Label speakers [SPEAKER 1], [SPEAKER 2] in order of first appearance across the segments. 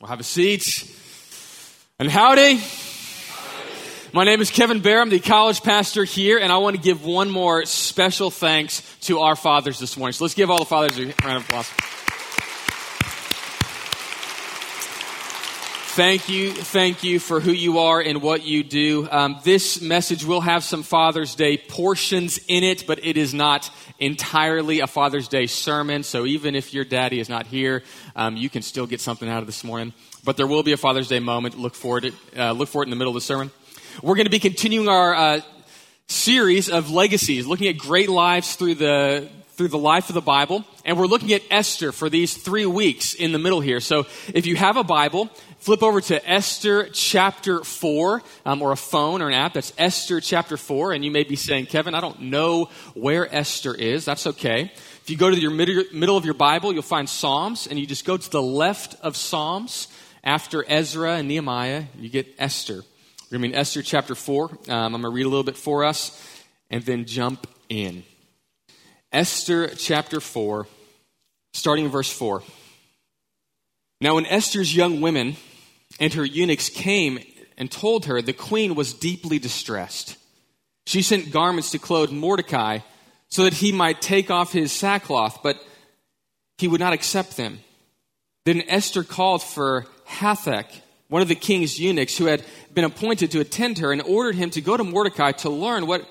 [SPEAKER 1] Well, have a seat. And howdy. My name is Kevin Barra. I'm the college pastor here, and I want to give one more special thanks to our fathers this morning. So let's give all the fathers a round of applause. Thank you, thank you for who you are and what you do. Um, this message will have some Father's Day portions in it, but it is not entirely a Father's Day sermon. So even if your daddy is not here, um, you can still get something out of this morning. But there will be a Father's Day moment. Look for it. Uh, look for it in the middle of the sermon. We're going to be continuing our uh, series of legacies, looking at great lives through the through the life of the Bible. And we're looking at Esther for these three weeks in the middle here. So if you have a Bible, flip over to Esther chapter 4, um, or a phone or an app. That's Esther chapter 4. And you may be saying, Kevin, I don't know where Esther is. That's okay. If you go to your middle of your Bible, you'll find Psalms, and you just go to the left of Psalms after Ezra and Nehemiah, you get Esther. We're going to be in Esther chapter 4. Um, I'm going to read a little bit for us and then jump in. Esther chapter 4, starting in verse 4. Now, when Esther's young women and her eunuchs came and told her, the queen was deeply distressed. She sent garments to clothe Mordecai so that he might take off his sackcloth, but he would not accept them. Then Esther called for Hathach, one of the king's eunuchs who had been appointed to attend her, and ordered him to go to Mordecai to learn what,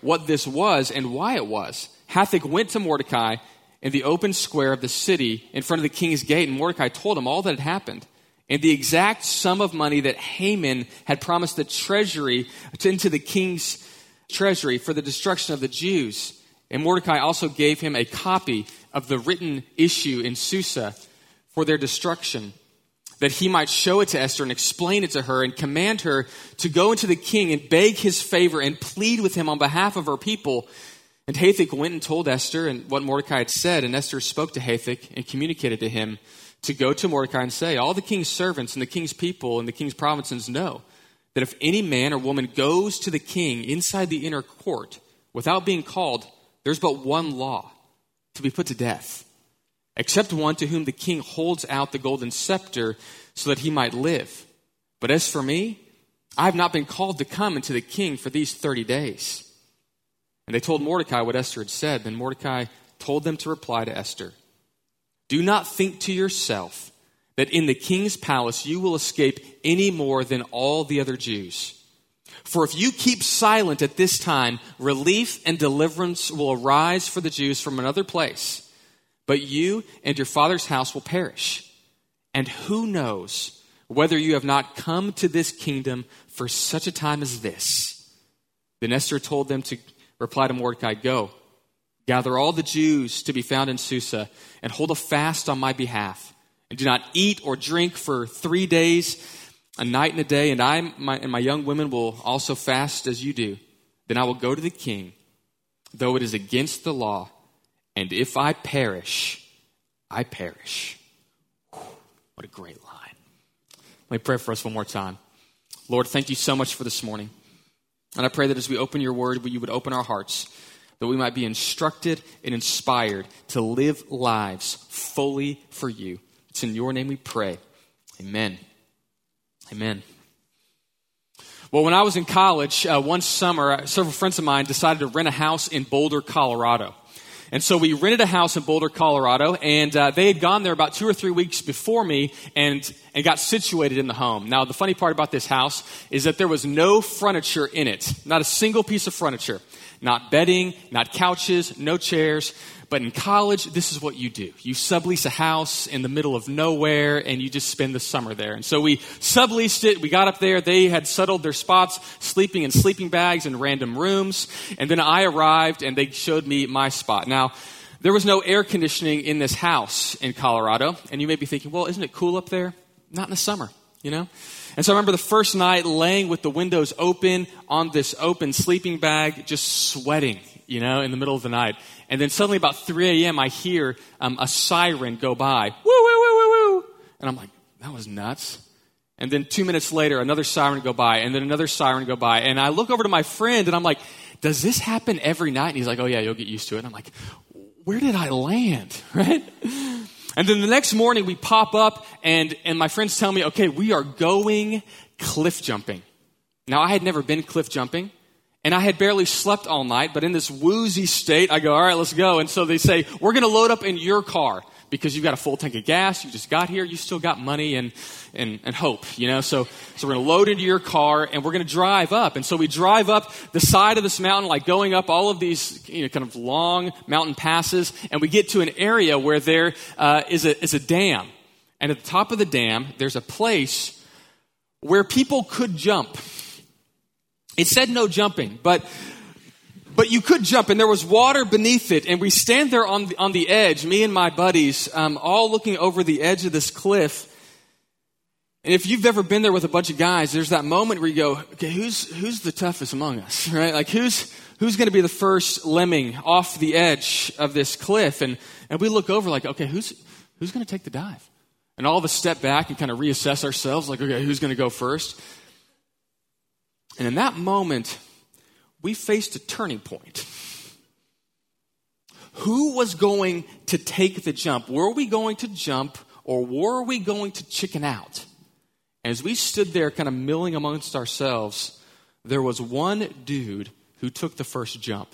[SPEAKER 1] what this was and why it was. Hathach went to Mordecai in the open square of the city in front of the king's gate, and Mordecai told him all that had happened and the exact sum of money that Haman had promised the treasury into the king's treasury for the destruction of the Jews. And Mordecai also gave him a copy of the written issue in Susa for their destruction, that he might show it to Esther and explain it to her and command her to go into the king and beg his favor and plead with him on behalf of her people and Hathach went and told Esther and what Mordecai had said, and Esther spoke to Hathach and communicated to him to go to Mordecai and say, All the king's servants and the king's people and the king's provinces know that if any man or woman goes to the king inside the inner court without being called, there's but one law to be put to death, except one to whom the king holds out the golden scepter so that he might live. But as for me, I have not been called to come into the king for these 30 days. And they told Mordecai what Esther had said. Then Mordecai told them to reply to Esther Do not think to yourself that in the king's palace you will escape any more than all the other Jews. For if you keep silent at this time, relief and deliverance will arise for the Jews from another place, but you and your father's house will perish. And who knows whether you have not come to this kingdom for such a time as this? Then Esther told them to Reply to Mordecai, Go, gather all the Jews to be found in Susa, and hold a fast on my behalf. And do not eat or drink for three days, a night and a day, and I my, and my young women will also fast as you do. Then I will go to the king, though it is against the law, and if I perish, I perish. What a great line. Let me pray for us one more time. Lord, thank you so much for this morning. And I pray that as we open your word, you would open our hearts, that we might be instructed and inspired to live lives fully for you. It's in your name we pray. Amen. Amen. Well, when I was in college, uh, one summer, uh, several friends of mine decided to rent a house in Boulder, Colorado. And so we rented a house in Boulder, Colorado, and uh, they had gone there about two or three weeks before me and, and got situated in the home. Now, the funny part about this house is that there was no furniture in it, not a single piece of furniture. Not bedding, not couches, no chairs. But in college, this is what you do. You sublease a house in the middle of nowhere and you just spend the summer there. And so we subleased it. We got up there. They had settled their spots, sleeping in sleeping bags in random rooms. And then I arrived and they showed me my spot. Now, there was no air conditioning in this house in Colorado. And you may be thinking, well, isn't it cool up there? Not in the summer, you know? And so I remember the first night laying with the windows open on this open sleeping bag, just sweating, you know, in the middle of the night. And then suddenly about 3 a.m., I hear um, a siren go by. Woo, woo, woo, woo, woo. And I'm like, that was nuts. And then two minutes later, another siren go by, and then another siren go by. And I look over to my friend, and I'm like, does this happen every night? And he's like, oh, yeah, you'll get used to it. And I'm like, where did I land? Right? And then the next morning we pop up and, and my friends tell me, okay, we are going cliff jumping. Now I had never been cliff jumping and I had barely slept all night, but in this woozy state, I go, all right, let's go. And so they say, we're going to load up in your car because you've got a full tank of gas. You just got here. You still got money and, and, and hope, you know? So, so we're going to load into your car and we're going to drive up. And so we drive up the side of this mountain, like going up all of these, you know, kind of long mountain passes. And we get to an area where there uh, is a, is a dam. And at the top of the dam, there's a place where people could jump. It said no jumping, but but you could jump, and there was water beneath it, and we stand there on the, on the edge, me and my buddies, um, all looking over the edge of this cliff. And if you've ever been there with a bunch of guys, there's that moment where you go, okay, who's who's the toughest among us, right? Like who's who's going to be the first lemming off the edge of this cliff? And and we look over like, okay, who's who's going to take the dive? And all of us step back and kind of reassess ourselves, like, okay, who's going to go first? And in that moment, we faced a turning point. Who was going to take the jump? Were we going to jump or were we going to chicken out? As we stood there kind of milling amongst ourselves, there was one dude who took the first jump.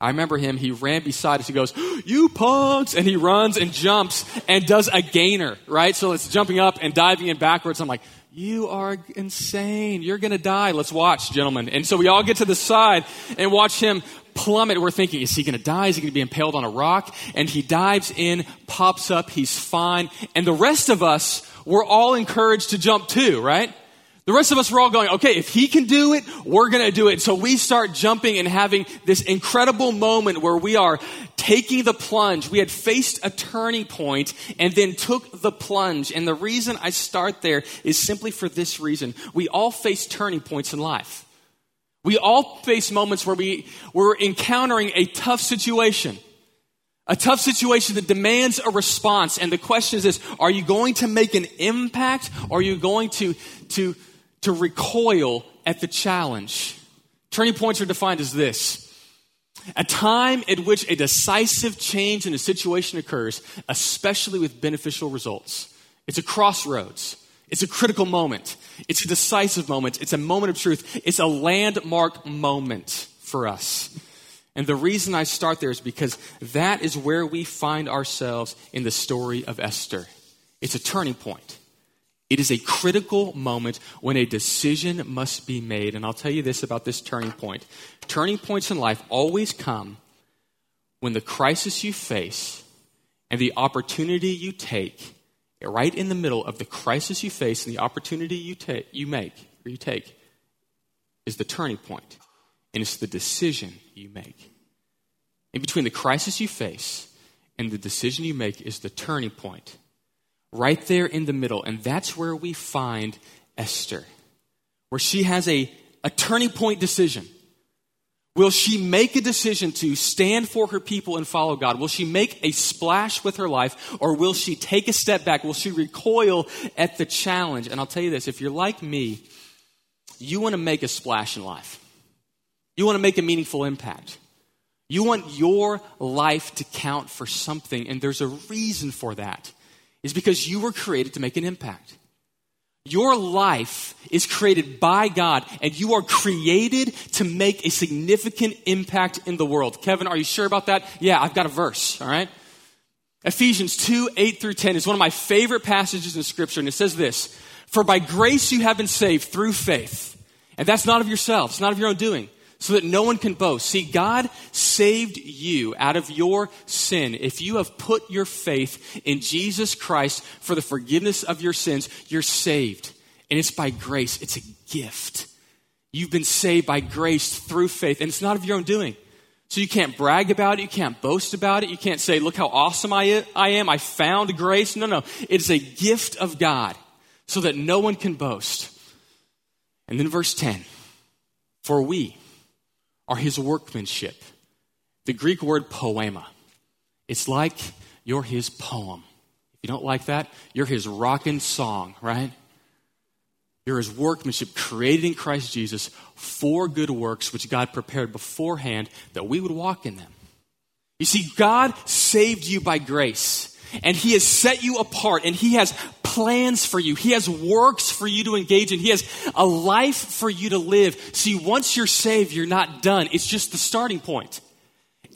[SPEAKER 1] I remember him, he ran beside us. He goes, You punks! And he runs and jumps and does a gainer, right? So it's jumping up and diving in backwards. I'm like, you are insane. You're going to die. Let's watch, gentlemen. And so we all get to the side and watch him plummet. We're thinking, is he going to die? Is he going to be impaled on a rock? And he dives in, pops up, he's fine. And the rest of us, we're all encouraged to jump too, right? The rest of us were all going, okay, if he can do it, we're going to do it. So we start jumping and having this incredible moment where we are taking the plunge. We had faced a turning point and then took the plunge. And the reason I start there is simply for this reason. We all face turning points in life. We all face moments where we, we're encountering a tough situation. A tough situation that demands a response. And the question is this, are you going to make an impact or are you going to, to, to recoil at the challenge. Turning points are defined as this a time at which a decisive change in a situation occurs, especially with beneficial results. It's a crossroads. It's a critical moment. It's a decisive moment. It's a moment of truth. It's a landmark moment for us. And the reason I start there is because that is where we find ourselves in the story of Esther. It's a turning point. It is a critical moment when a decision must be made. And I'll tell you this about this turning point turning points in life always come when the crisis you face and the opportunity you take, right in the middle of the crisis you face and the opportunity you, take, you make, or you take, is the turning point. And it's the decision you make. In between the crisis you face and the decision you make is the turning point right there in the middle. And that's where we find Esther, where she has a, a turning point decision. Will she make a decision to stand for her people and follow God? Will she make a splash with her life or will she take a step back? Will she recoil at the challenge? And I'll tell you this if you're like me, you want to make a splash in life, you want to make a meaningful impact. You want your life to count for something, and there's a reason for that is because you were created to make an impact. Your life is created by God, and you are created to make a significant impact in the world. Kevin, are you sure about that? Yeah, I've got a verse, all right? Ephesians 2 8 through 10 is one of my favorite passages in Scripture, and it says this For by grace you have been saved through faith. And that's not of yourselves, not of your own doing so that no one can boast. See, God saved you out of your sin. If you have put your faith in Jesus Christ for the forgiveness of your sins, you're saved. And it's by grace, it's a gift. You've been saved by grace through faith, and it's not of your own doing. So you can't brag about it, you can't boast about it, you can't say, Look how awesome I am, I found grace. No, no. It is a gift of God so that no one can boast. And then verse 10 For we, are his workmanship. The Greek word poema. It's like you're his poem. If you don't like that, you're his rockin' song, right? You're his workmanship created in Christ Jesus for good works, which God prepared beforehand that we would walk in them. You see, God saved you by grace. And he has set you apart and he has plans for you. He has works for you to engage in. He has a life for you to live. See, once you're saved, you're not done. It's just the starting point.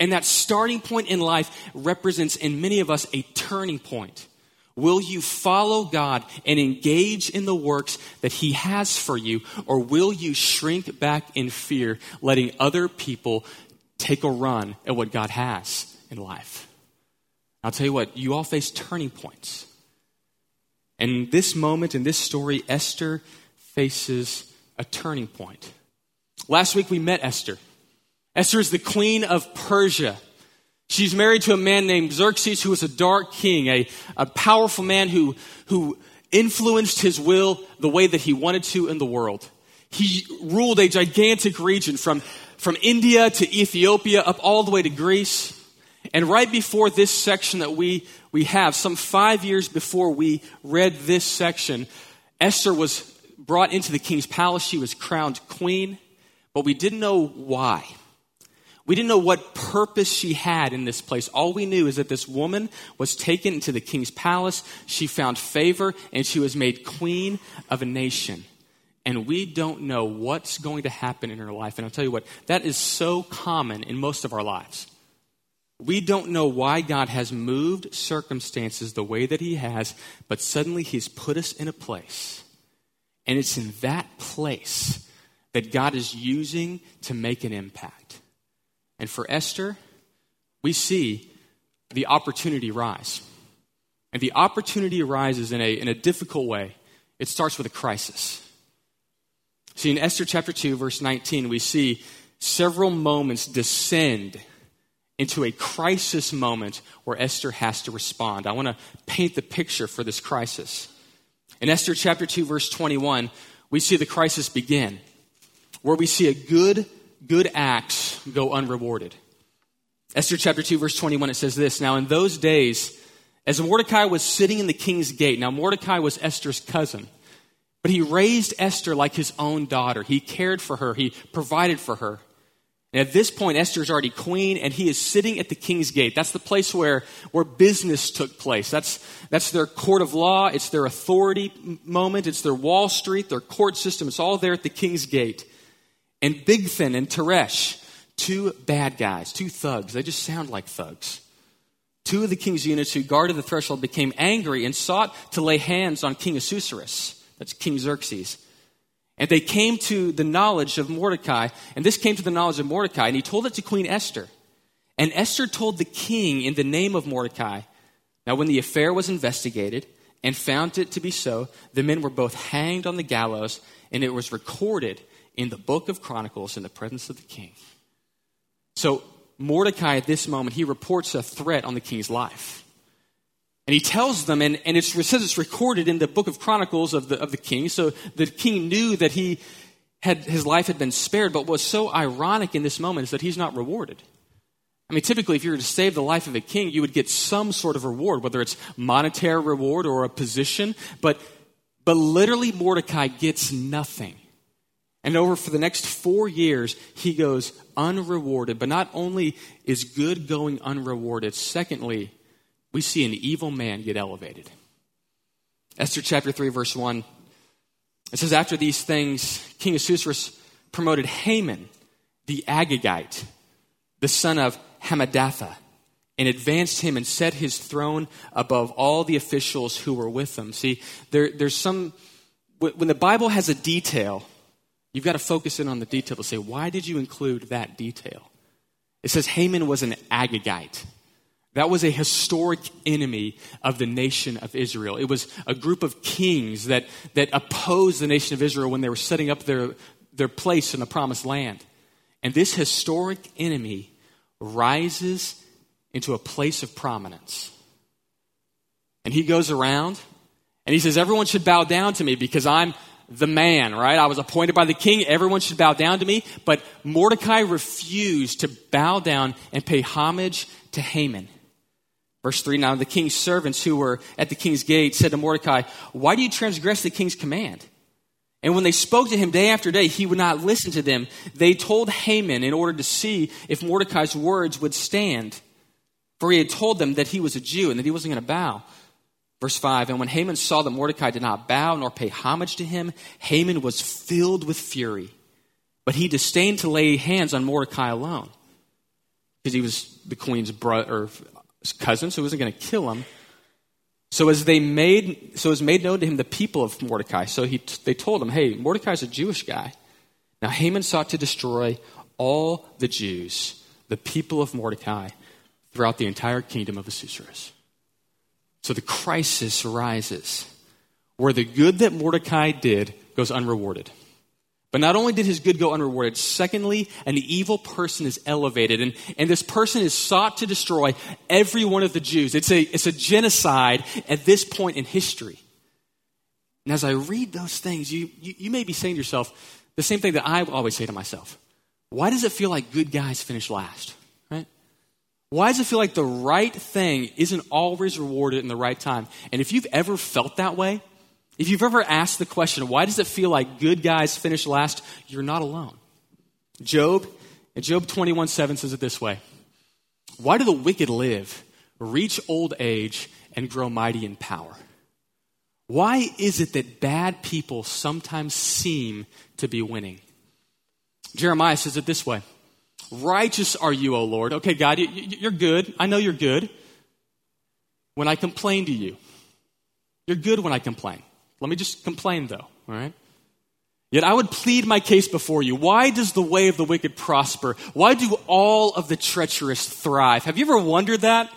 [SPEAKER 1] And that starting point in life represents in many of us a turning point. Will you follow God and engage in the works that He has for you, or will you shrink back in fear, letting other people take a run at what God has in life? I'll tell you what, you all face turning points. And this moment, in this story, Esther faces a turning point. Last week we met Esther. Esther is the queen of Persia. She's married to a man named Xerxes, who was a dark king, a, a powerful man who, who influenced his will the way that he wanted to in the world. He ruled a gigantic region from, from India to Ethiopia up all the way to Greece. And right before this section that we, we have, some five years before we read this section, Esther was brought into the king's palace. She was crowned queen, but we didn't know why. We didn't know what purpose she had in this place. All we knew is that this woman was taken into the king's palace. She found favor and she was made queen of a nation. And we don't know what's going to happen in her life. And I'll tell you what, that is so common in most of our lives. We don't know why God has moved circumstances the way that He has, but suddenly He's put us in a place. And it's in that place that God is using to make an impact. And for Esther, we see the opportunity rise. And the opportunity arises in a, in a difficult way. It starts with a crisis. See, in Esther chapter 2, verse 19, we see several moments descend into a crisis moment where Esther has to respond. I want to paint the picture for this crisis. In Esther chapter 2, verse 21, we see the crisis begin, where we see a good, good acts go unrewarded. Esther chapter 2, verse 21, it says this Now, in those days, as Mordecai was sitting in the king's gate, now Mordecai was Esther's cousin, but he raised Esther like his own daughter. He cared for her, he provided for her. And at this point, Esther is already queen, and he is sitting at the king's gate. That's the place where, where business took place. That's, that's their court of law. It's their authority moment. It's their Wall Street, their court system. It's all there at the king's gate. And Bigthan and Teresh, two bad guys, two thugs. They just sound like thugs. Two of the king's eunuchs who guarded the threshold became angry and sought to lay hands on King Ahasuerus. That's King Xerxes. And they came to the knowledge of Mordecai, and this came to the knowledge of Mordecai, and he told it to Queen Esther. And Esther told the king in the name of Mordecai. Now, when the affair was investigated and found it to be so, the men were both hanged on the gallows, and it was recorded in the book of Chronicles in the presence of the king. So, Mordecai at this moment, he reports a threat on the king's life. And he tells them, and, and it says it's recorded in the book of Chronicles of the, of the king. So the king knew that he had, his life had been spared. But what's so ironic in this moment is that he's not rewarded. I mean, typically, if you were to save the life of a king, you would get some sort of reward, whether it's monetary reward or a position. But, but literally, Mordecai gets nothing. And over for the next four years, he goes unrewarded. But not only is good going unrewarded, secondly, we see an evil man get elevated. Esther chapter 3, verse 1. It says, After these things, King Ahasuerus promoted Haman, the Agagite, the son of Hammedatha, and advanced him and set his throne above all the officials who were with him. See, there, there's some, when the Bible has a detail, you've got to focus in on the detail to say, why did you include that detail? It says Haman was an Agagite. That was a historic enemy of the nation of Israel. It was a group of kings that, that opposed the nation of Israel when they were setting up their, their place in the promised land. And this historic enemy rises into a place of prominence. And he goes around and he says, Everyone should bow down to me because I'm the man, right? I was appointed by the king. Everyone should bow down to me. But Mordecai refused to bow down and pay homage to Haman. Verse 3 Now the king's servants who were at the king's gate said to Mordecai, Why do you transgress the king's command? And when they spoke to him day after day, he would not listen to them. They told Haman in order to see if Mordecai's words would stand. For he had told them that he was a Jew and that he wasn't going to bow. Verse 5 And when Haman saw that Mordecai did not bow nor pay homage to him, Haman was filled with fury. But he disdained to lay hands on Mordecai alone because he was the queen's brother or cousin, so he wasn't going to kill him. So as they made, so as made known to him the people of Mordecai. So he, they told him, "Hey, Mordecai's a Jewish guy." Now Haman sought to destroy all the Jews, the people of Mordecai, throughout the entire kingdom of Ahasuerus. So the crisis arises where the good that Mordecai did goes unrewarded. But not only did his good go unrewarded, secondly, an evil person is elevated. And, and this person is sought to destroy every one of the Jews. It's a, it's a genocide at this point in history. And as I read those things, you, you, you may be saying to yourself the same thing that I always say to myself Why does it feel like good guys finish last? Right? Why does it feel like the right thing isn't always rewarded in the right time? And if you've ever felt that way, if you've ever asked the question, why does it feel like good guys finish last? You're not alone. Job, Job 21 7 says it this way Why do the wicked live, reach old age, and grow mighty in power? Why is it that bad people sometimes seem to be winning? Jeremiah says it this way Righteous are you, O Lord. Okay, God, you're good. I know you're good. When I complain to you, you're good when I complain. Let me just complain, though, all right? Yet I would plead my case before you. Why does the way of the wicked prosper? Why do all of the treacherous thrive? Have you ever wondered that?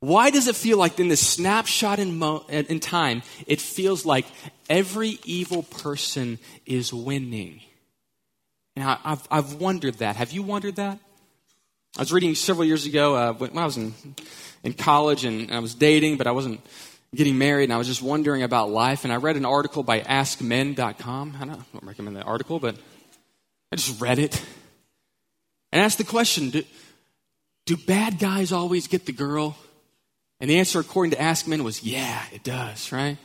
[SPEAKER 1] Why does it feel like in this snapshot in, mo- in time, it feels like every evil person is winning? Now, I, have I've wondered that. Have you wondered that? I was reading several years ago uh, when I was in, in college and I was dating, but I wasn't getting married and I was just wondering about life. And I read an article by AskMen.com. I don't, recommend that article, but I just read it and asked the question do, do bad guys always get the girl? And the answer, according to Askmen, was yeah, it does, right?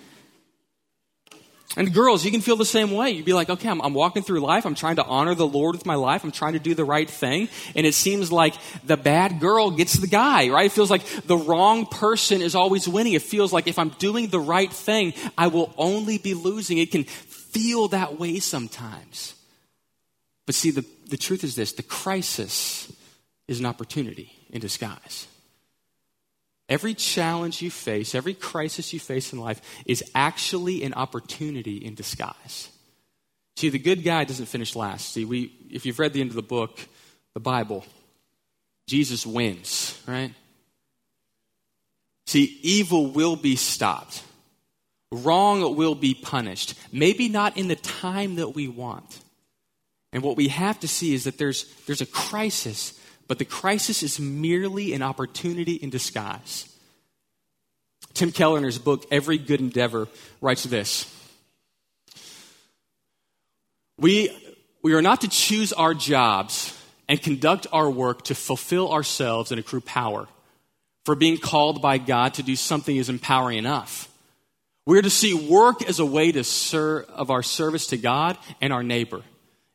[SPEAKER 1] And girls, you can feel the same way. You'd be like, okay, I'm, I'm, walking through life. I'm trying to honor the Lord with my life. I'm trying to do the right thing. And it seems like the bad girl gets the guy, right? It feels like the wrong person is always winning. It feels like if I'm doing the right thing, I will only be losing. It can feel that way sometimes. But see, the, the truth is this the crisis is an opportunity in disguise. Every challenge you face, every crisis you face in life is actually an opportunity in disguise. See, the good guy doesn't finish last. See, we, if you've read the end of the book, the Bible, Jesus wins, right? See, evil will be stopped. Wrong will be punished. Maybe not in the time that we want. And what we have to see is that there's, there's a crisis but the crisis is merely an opportunity in disguise. Tim Keller, in his book, Every Good Endeavor, writes this we, we are not to choose our jobs and conduct our work to fulfill ourselves and accrue power. For being called by God to do something is empowering enough. We are to see work as a way to serve of our service to God and our neighbor.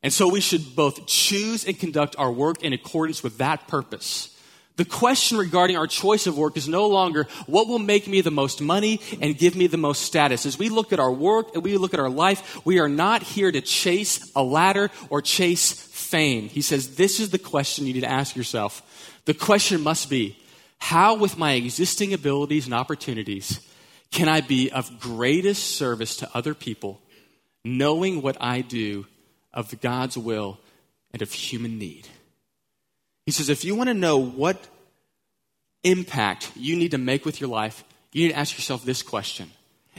[SPEAKER 1] And so we should both choose and conduct our work in accordance with that purpose. The question regarding our choice of work is no longer what will make me the most money and give me the most status. As we look at our work and we look at our life, we are not here to chase a ladder or chase fame. He says this is the question you need to ask yourself. The question must be how, with my existing abilities and opportunities, can I be of greatest service to other people, knowing what I do of God's will and of human need. He says, if you want to know what impact you need to make with your life, you need to ask yourself this question.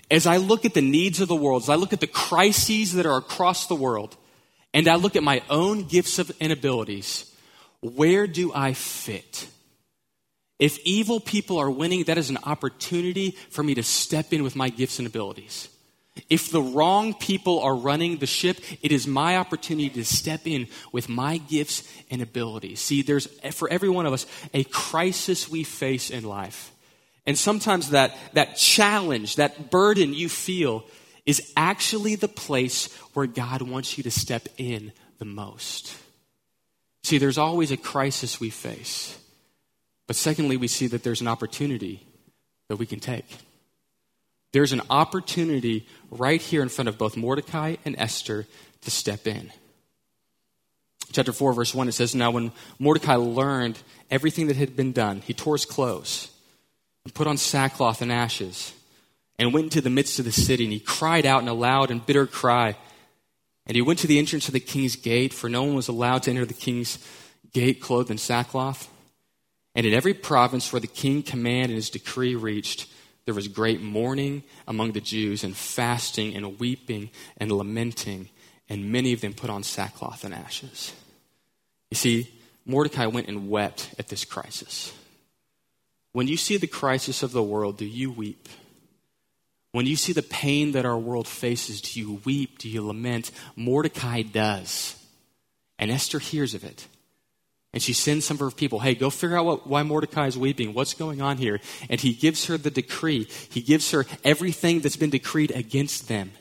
[SPEAKER 1] As I look at the needs of the world, as I look at the crises that are across the world, and I look at my own gifts and abilities, where do I fit? If evil people are winning, that is an opportunity for me to step in with my gifts and abilities. If the wrong people are running the ship, it is my opportunity to step in with my gifts and abilities. See, there's for every one of us a crisis we face in life. And sometimes that, that challenge, that burden you feel, is actually the place where God wants you to step in the most. See, there's always a crisis we face. But secondly, we see that there's an opportunity that we can take. There's an opportunity right here in front of both Mordecai and Esther to step in. Chapter 4, verse 1, it says, Now when Mordecai learned everything that had been done, he tore his clothes and put on sackcloth and ashes and went into the midst of the city, and he cried out in a loud and bitter cry. And he went to the entrance of the king's gate, for no one was allowed to enter the king's gate clothed in sackcloth. And in every province where the king command and his decree reached, there was great mourning among the Jews, and fasting, and weeping, and lamenting, and many of them put on sackcloth and ashes. You see, Mordecai went and wept at this crisis. When you see the crisis of the world, do you weep? When you see the pain that our world faces, do you weep? Do you lament? Mordecai does. And Esther hears of it. And she sends some of her people, hey, go figure out what, why Mordecai is weeping. What's going on here? And he gives her the decree. He gives her everything that's been decreed against them.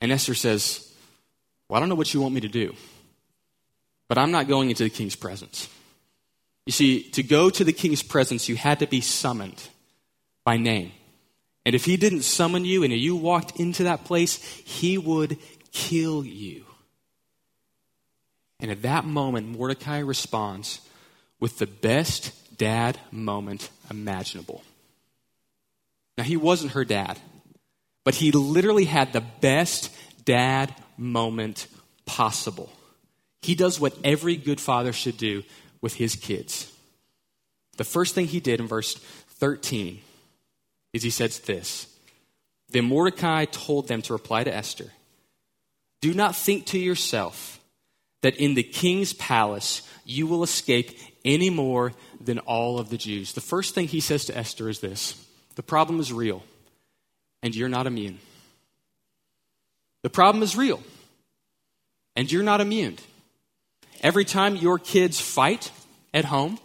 [SPEAKER 1] And Esther says, well, I don't know what you want me to do, but I'm not going into the king's presence. You see, to go to the king's presence, you had to be summoned by name. And if he didn't summon you and you walked into that place, he would kill you. And at that moment, Mordecai responds with the best dad moment imaginable. Now, he wasn't her dad, but he literally had the best dad moment possible. He does what every good father should do with his kids. The first thing he did in verse 13 is he says this Then Mordecai told them to reply to Esther Do not think to yourself that in the king's palace you will escape any more than all of the Jews. The first thing he says to Esther is this The problem is real, and you're not immune. The problem is real, and you're not immune. Every time your kids fight at home,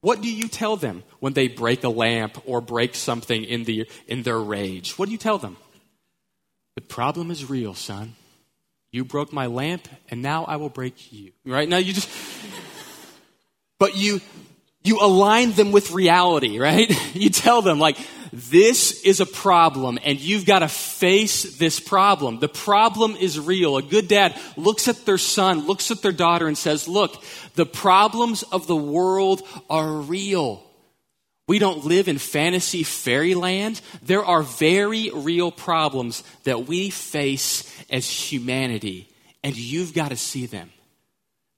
[SPEAKER 1] what do you tell them when they break a lamp or break something in, the, in their rage? What do you tell them? The problem is real, son. You broke my lamp, and now I will break you. Right? Now you just. But you you align them with reality, right? You tell them, like, this is a problem and you've got to face this problem. The problem is real. A good dad looks at their son, looks at their daughter and says, look, the problems of the world are real. We don't live in fantasy fairyland. There are very real problems that we face as humanity, and you've got to see them.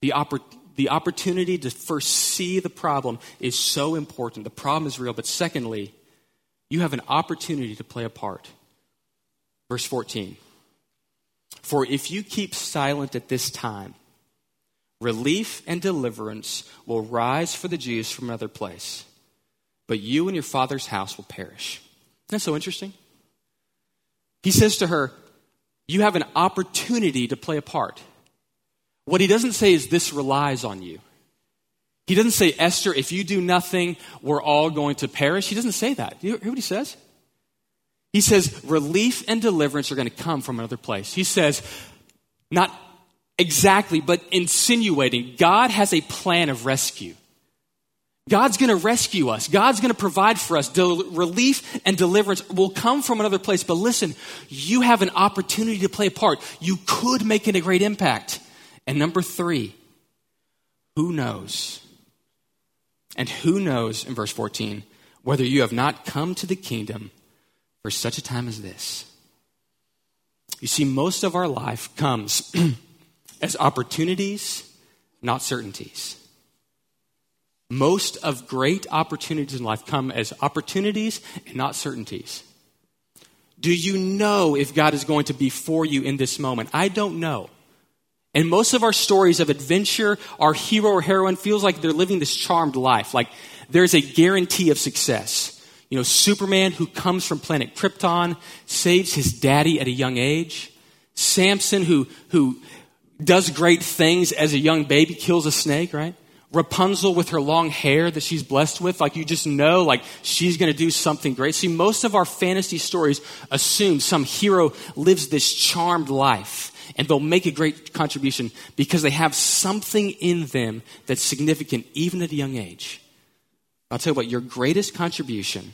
[SPEAKER 1] The, oppor- the opportunity to first see the problem is so important. The problem is real, but secondly, you have an opportunity to play a part. Verse 14 For if you keep silent at this time, relief and deliverance will rise for the Jews from another place, but you and your father's house will perish. Isn't that so interesting? He says to her, You have an opportunity to play a part. What he doesn't say is, This relies on you. He doesn't say, Esther, if you do nothing, we're all going to perish. He doesn't say that. Do You hear what he says? He says, relief and deliverance are going to come from another place. He says, not exactly, but insinuating, God has a plan of rescue. God's going to rescue us. God's going to provide for us. Del- relief and deliverance will come from another place. But listen, you have an opportunity to play a part. You could make it a great impact. And number three, who knows? And who knows, in verse 14, whether you have not come to the kingdom for such a time as this? You see, most of our life comes as opportunities, not certainties. Most of great opportunities in life come as opportunities and not certainties. Do you know if God is going to be for you in this moment? I don't know. And most of our stories of adventure, our hero or heroine feels like they're living this charmed life. Like there's a guarantee of success. You know, Superman who comes from planet Krypton saves his daddy at a young age. Samson who, who does great things as a young baby, kills a snake, right? Rapunzel with her long hair that she's blessed with, like you just know, like she's going to do something great. See, most of our fantasy stories assume some hero lives this charmed life And they'll make a great contribution because they have something in them that's significant even at a young age. I'll tell you what, your greatest contribution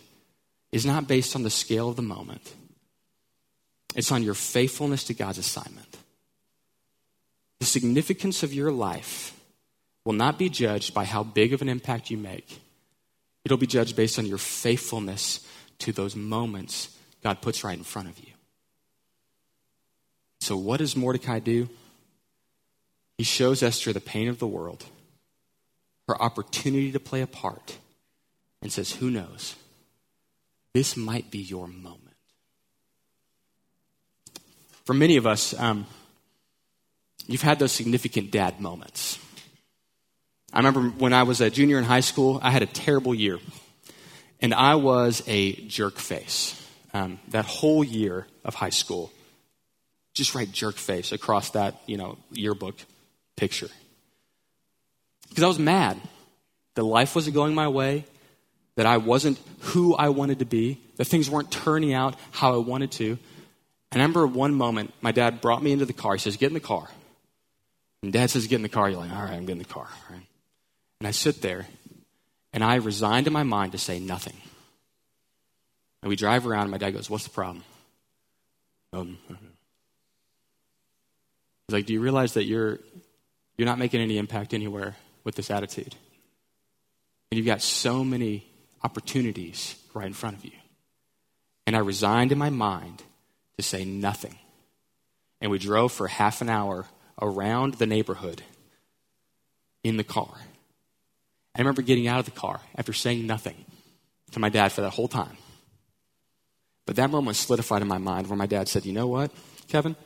[SPEAKER 1] is not based on the scale of the moment, it's on your faithfulness to God's assignment. The significance of your life will not be judged by how big of an impact you make, it'll be judged based on your faithfulness to those moments God puts right in front of you. So, what does Mordecai do? He shows Esther the pain of the world, her opportunity to play a part, and says, Who knows? This might be your moment. For many of us, um, you've had those significant dad moments. I remember when I was a junior in high school, I had a terrible year. And I was a jerk face. Um, that whole year of high school, just write jerk face across that, you know, yearbook picture. Because I was mad that life wasn't going my way, that I wasn't who I wanted to be, that things weren't turning out how I wanted to. And I remember one moment, my dad brought me into the car. He says, Get in the car. And dad says, Get in the car. You're like, All right, I'm getting in the car. Right? And I sit there, and I resigned in my mind to say nothing. And we drive around, and my dad goes, What's the problem? Um, he's like, Do you realize that you're, you're not making any impact anywhere with this attitude? And you've got so many opportunities right in front of you. And I resigned in my mind to say nothing. And we drove for half an hour around the neighborhood in the car. I remember getting out of the car after saying nothing to my dad for that whole time. But that moment solidified in my mind where my dad said, You know what, Kevin?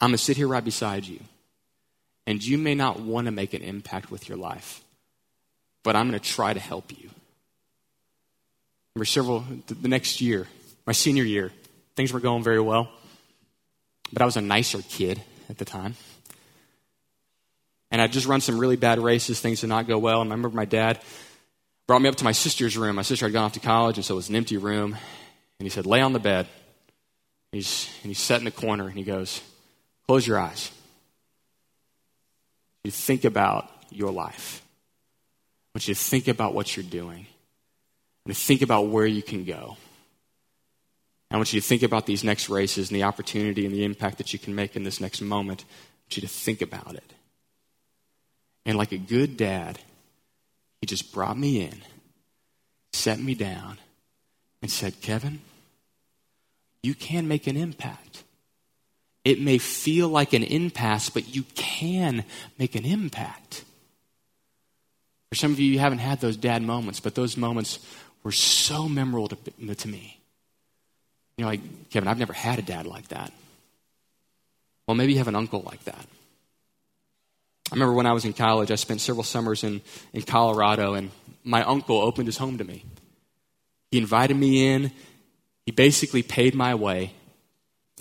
[SPEAKER 1] I'm going to sit here right beside you. And you may not want to make an impact with your life, but I'm going to try to help you. Remember, several, the next year, my senior year, things were going very well, but I was a nicer kid at the time. And I'd just run some really bad races, things did not go well. And I remember my dad brought me up to my sister's room. My sister had gone off to college, and so it was an empty room. And he said, Lay on the bed. He's, and he's set in the corner, and he goes, Close your eyes. You think about your life. I want you to think about what you're doing. And think about where you can go. I want you to think about these next races and the opportunity and the impact that you can make in this next moment. I want you to think about it. And like a good dad, he just brought me in, set me down, and said, Kevin, you can make an impact. It may feel like an impasse, but you can make an impact. For some of you, you haven't had those dad moments, but those moments were so memorable to, to me. You're like, Kevin, I've never had a dad like that. Well, maybe you have an uncle like that. I remember when I was in college, I spent several summers in, in Colorado, and my uncle opened his home to me. He invited me in. He basically paid my way.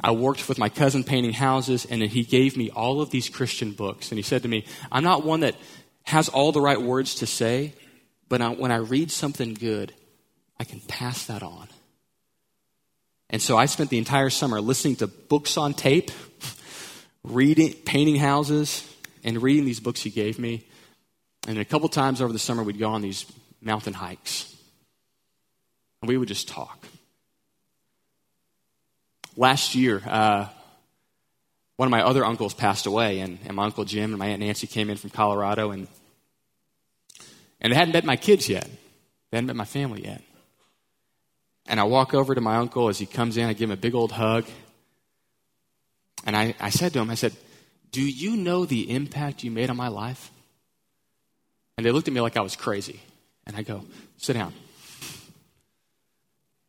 [SPEAKER 1] I worked with my cousin painting houses, and then he gave me all of these Christian books. And he said to me, I'm not one that has all the right words to say, but I, when I read something good, I can pass that on. And so I spent the entire summer listening to books on tape, reading, painting houses, and reading these books he gave me. And a couple times over the summer, we'd go on these mountain hikes. And we would just talk. Last year, uh, one of my other uncles passed away, and, and my uncle Jim and my aunt Nancy came in from Colorado, and, and they hadn't met my kids yet. They hadn't met my family yet. And I walk over to my uncle as he comes in. I give him a big old hug. And I, I said to him, I said, Do you know the impact you made on my life? And they looked at me like I was crazy. And I go, Sit down.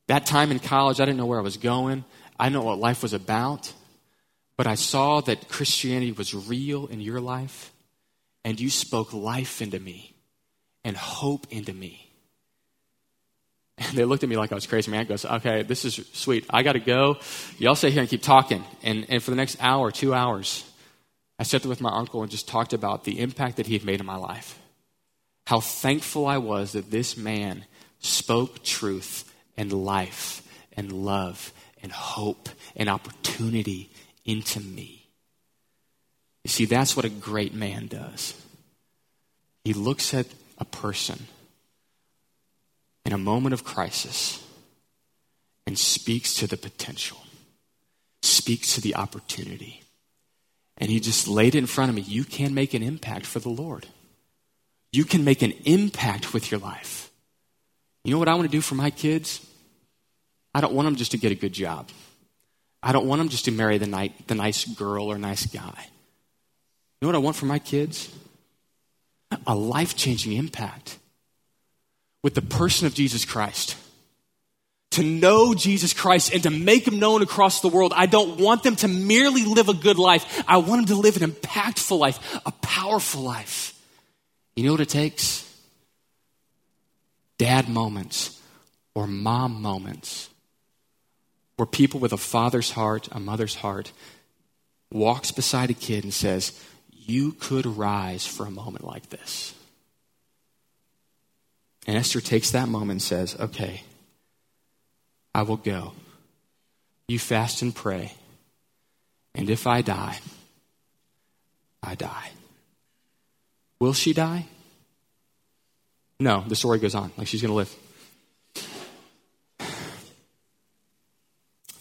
[SPEAKER 1] That time in college, I didn't know where I was going. I didn't know what life was about. But I saw that Christianity was real in your life. And you spoke life into me and hope into me. And they looked at me like I was crazy. Man goes, okay, this is sweet. I got to go. Y'all stay here and keep talking. And, and for the next hour, two hours, I sat there with my uncle and just talked about the impact that he had made in my life. How thankful I was that this man spoke truth and life and love and hope and opportunity into me. You see, that's what a great man does. He looks at a person in a moment of crisis and speaks to the potential, speaks to the opportunity. And he just laid it in front of me. You can make an impact for the Lord. You can make an impact with your life. You know what I want to do for my kids? I don't want them just to get a good job. I don't want them just to marry the, the nice girl or nice guy. You know what I want for my kids? A life changing impact with the person of Jesus Christ to know Jesus Christ and to make him known across the world. I don't want them to merely live a good life. I want them to live an impactful life, a powerful life. You know what it takes? Dad moments or mom moments where people with a father's heart, a mother's heart, walks beside a kid and says, You could rise for a moment like this. And Esther takes that moment and says, Okay, I will go. You fast and pray. And if I die, I die. Will she die? No, the story goes on. Like she's going to live.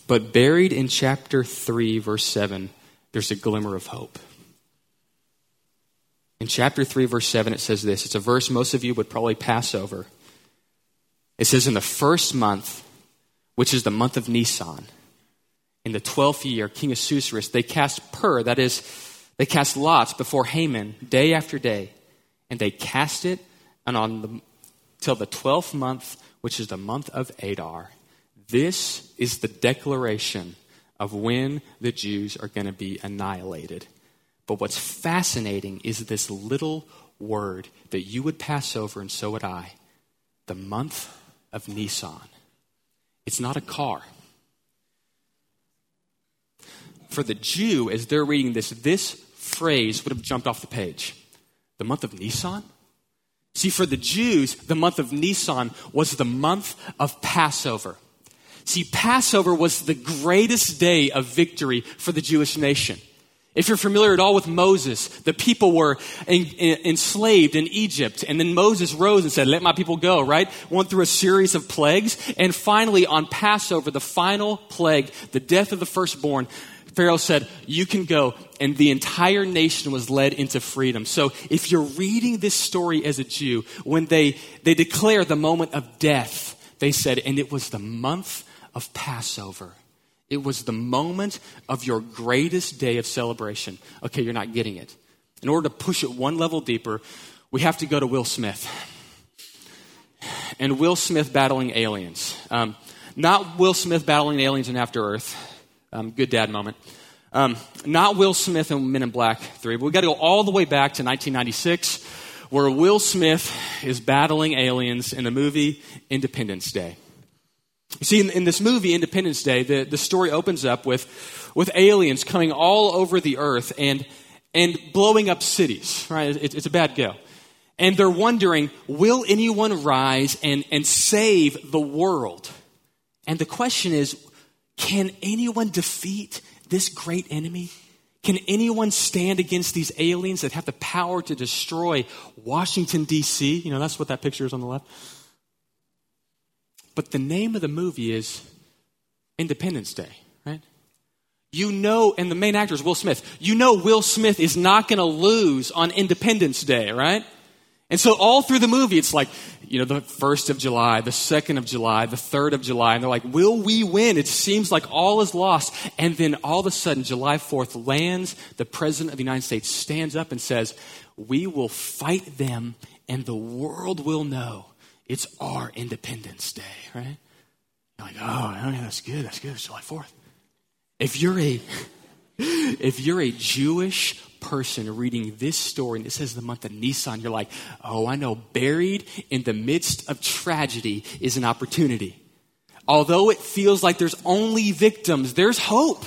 [SPEAKER 1] But buried in chapter 3, verse 7, there's a glimmer of hope. In chapter 3, verse 7, it says this. It's a verse most of you would probably pass over. It says, In the first month, which is the month of Nisan. In the 12th year, King Ahasuerus, they cast pur, that is, they cast lots before Haman day after day, and they cast it and on the, till the 12th month, which is the month of Adar. This is the declaration of when the Jews are going to be annihilated. But what's fascinating is this little word that you would pass over, and so would I the month of Nisan. It's not a car. For the Jew, as they're reading this, this phrase would have jumped off the page. The month of Nisan? See, for the Jews, the month of Nisan was the month of Passover. See, Passover was the greatest day of victory for the Jewish nation. If you're familiar at all with Moses, the people were enslaved in Egypt, and then Moses rose and said, Let my people go, right? Went through a series of plagues, and finally on Passover, the final plague, the death of the firstborn, Pharaoh said, You can go. And the entire nation was led into freedom. So if you're reading this story as a Jew, when they, they declare the moment of death, they said, And it was the month of Passover. It was the moment of your greatest day of celebration. Okay, you're not getting it. In order to push it one level deeper, we have to go to Will Smith. And Will Smith battling aliens. Um, not Will Smith battling aliens in After Earth. Um, good dad moment. Um, not Will Smith and Men in Black 3, but we got to go all the way back to 1996, where Will Smith is battling aliens in the movie Independence Day. You see, in, in, this movie, Independence Day, the, the story opens up with, with aliens coming all over the earth and, and blowing up cities, right? It, it's a bad go. And they're wondering, will anyone rise and, and save the world? And the question is, can anyone defeat this great enemy? Can anyone stand against these aliens that have the power to destroy Washington, D.C.? You know, that's what that picture is on the left. But the name of the movie is Independence Day, right? You know, and the main actor is Will Smith. You know Will Smith is not going to lose on Independence Day, right? And so all through the movie, it's like, you know, the 1st of July, the 2nd of July, the 3rd of July, and they're like, will we win? It seems like all is lost. And then all of a sudden, July 4th lands, the President of the United States stands up and says, we will fight them and the world will know it's our Independence Day, right? You're like, oh, oh yeah, that's good. That's good. It's July 4th. If you're a if you're a Jewish person reading this story and it says the month of Nisan, you're like, oh, I know, buried in the midst of tragedy is an opportunity. Although it feels like there's only victims, there's hope.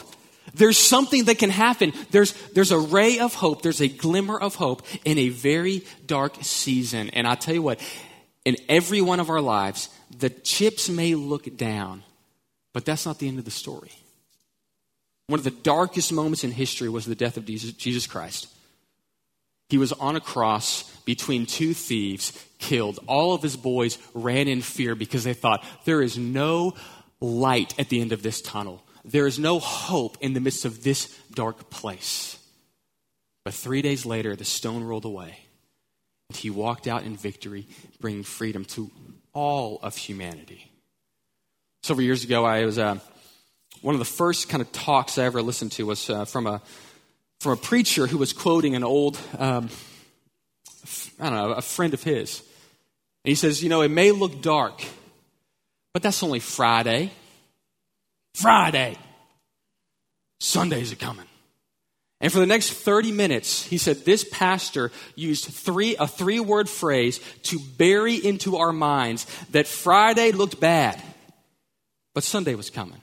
[SPEAKER 1] There's something that can happen. There's, there's a ray of hope. There's a glimmer of hope in a very dark season. And I'll tell you what, in every one of our lives, the chips may look down, but that's not the end of the story. One of the darkest moments in history was the death of Jesus Christ. He was on a cross between two thieves, killed. All of his boys ran in fear because they thought, there is no light at the end of this tunnel. There is no hope in the midst of this dark place. But three days later, the stone rolled away, he walked out in victory, bringing freedom to all of humanity. Several years ago, I was uh, one of the first kind of talks I ever listened to was uh, from a from a preacher who was quoting an old, um, I don't know, a friend of his. And he says, you know, it may look dark, but that's only Friday. Friday. Sundays are coming. And for the next 30 minutes, he said this pastor used three, a three word phrase to bury into our minds that Friday looked bad, but Sunday was coming.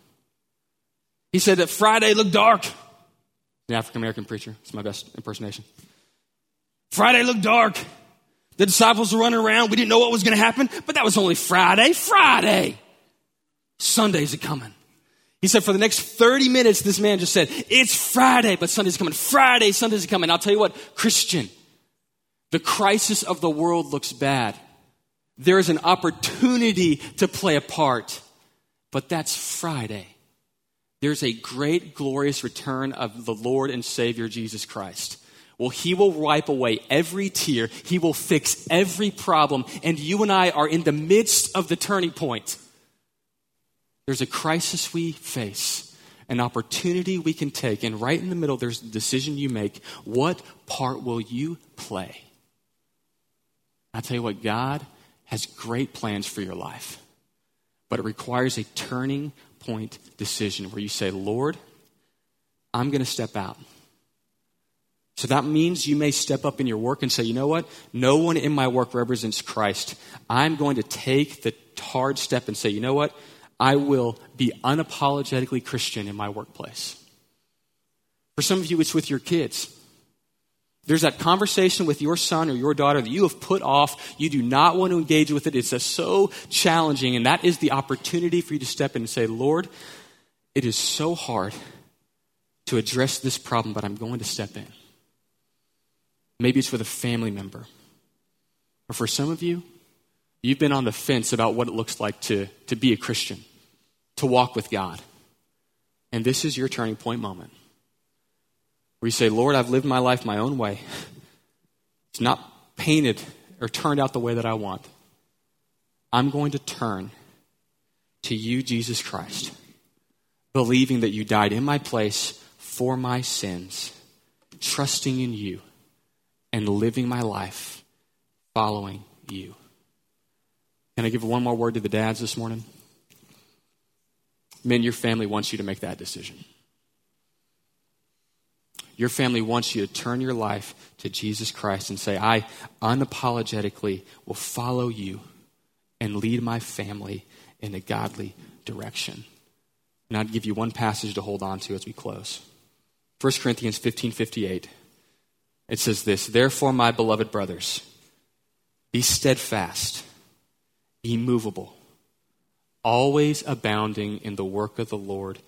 [SPEAKER 1] He said that Friday looked dark. An African American preacher. It's my best impersonation. Friday looked dark. The disciples were running around. We didn't know what was going to happen, but that was only Friday. Friday. Sundays are coming. He said for the next 30 minutes, this man just said, It's Friday, but Sunday's coming. Friday, Sunday's coming. I'll tell you what, Christian, the crisis of the world looks bad. There is an opportunity to play a part, but that's Friday there's a great, glorious return of the Lord and Savior Jesus Christ. Well, He will wipe away every tear, He will fix every problem, and you and I are in the midst of the turning point. There's a crisis we face, an opportunity we can take, and right in the middle, there's the decision you make. What part will you play? I tell you what, God has great plans for your life, but it requires a turning point decision where you say, Lord, I'm going to step out. So that means you may step up in your work and say, you know what? No one in my work represents Christ. I'm going to take the hard step and say, you know what? I will be unapologetically Christian in my workplace. For some of you, it's with your kids. There's that conversation with your son or your daughter that you have put off. You do not want to engage with it. It's so challenging. And that is the opportunity for you to step in and say, Lord, it is so hard to address this problem, but I'm going to step in. Maybe it's with a family member. Or for some of you, you've been on the fence about what it looks like to, to be a Christian, to walk with God. And this is your turning point moment where you say, Lord, I've lived my life my own way. It's not painted or turned out the way that I want. I'm going to turn to you, Jesus Christ, believing that you died in my place for my sins, trusting in you, and living my life following you. Can I give one more word to the dads this morning? Men, your family wants you to make that decision. Your family wants you to turn your life to Jesus Christ and say, I unapologetically will follow you and lead my family in a godly direction. And I'd give you one passage to hold on to as we close. 1 Corinthians 15 58. It says this Therefore, my beloved brothers, be steadfast, immovable, always abounding in the work of the Lord,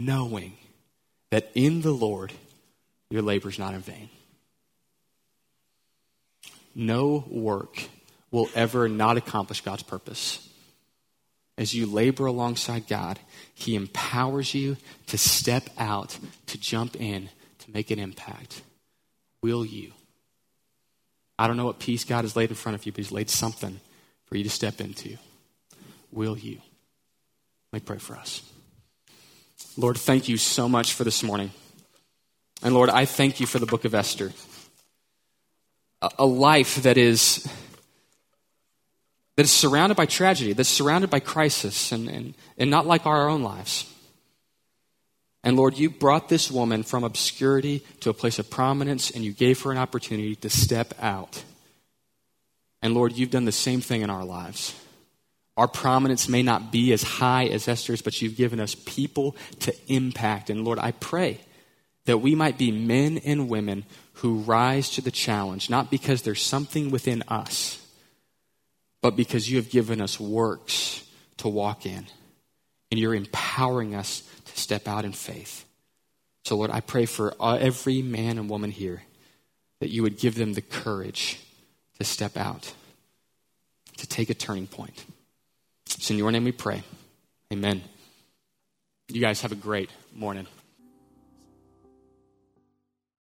[SPEAKER 1] knowing that in the Lord your labor is not in vain. No work will ever not accomplish God's purpose. As you labor alongside God, He empowers you to step out, to jump in, to make an impact. Will you? I don't know what piece God has laid in front of you, but He's laid something for you to step into. Will you? Let me pray for us. Lord, thank you so much for this morning. And Lord, I thank you for the book of Esther. A, a life that is that is surrounded by tragedy, that's surrounded by crisis, and, and, and not like our own lives. And Lord, you brought this woman from obscurity to a place of prominence, and you gave her an opportunity to step out. And Lord, you've done the same thing in our lives. Our prominence may not be as high as Esther's, but you've given us people to impact. And Lord, I pray that we might be men and women who rise to the challenge, not because there's something within us, but because you have given us works to walk in, and you're empowering us to step out in faith. So, Lord, I pray for uh, every man and woman here that you would give them the courage to step out, to take a turning point. It's in your name we pray. Amen. You guys have a great morning.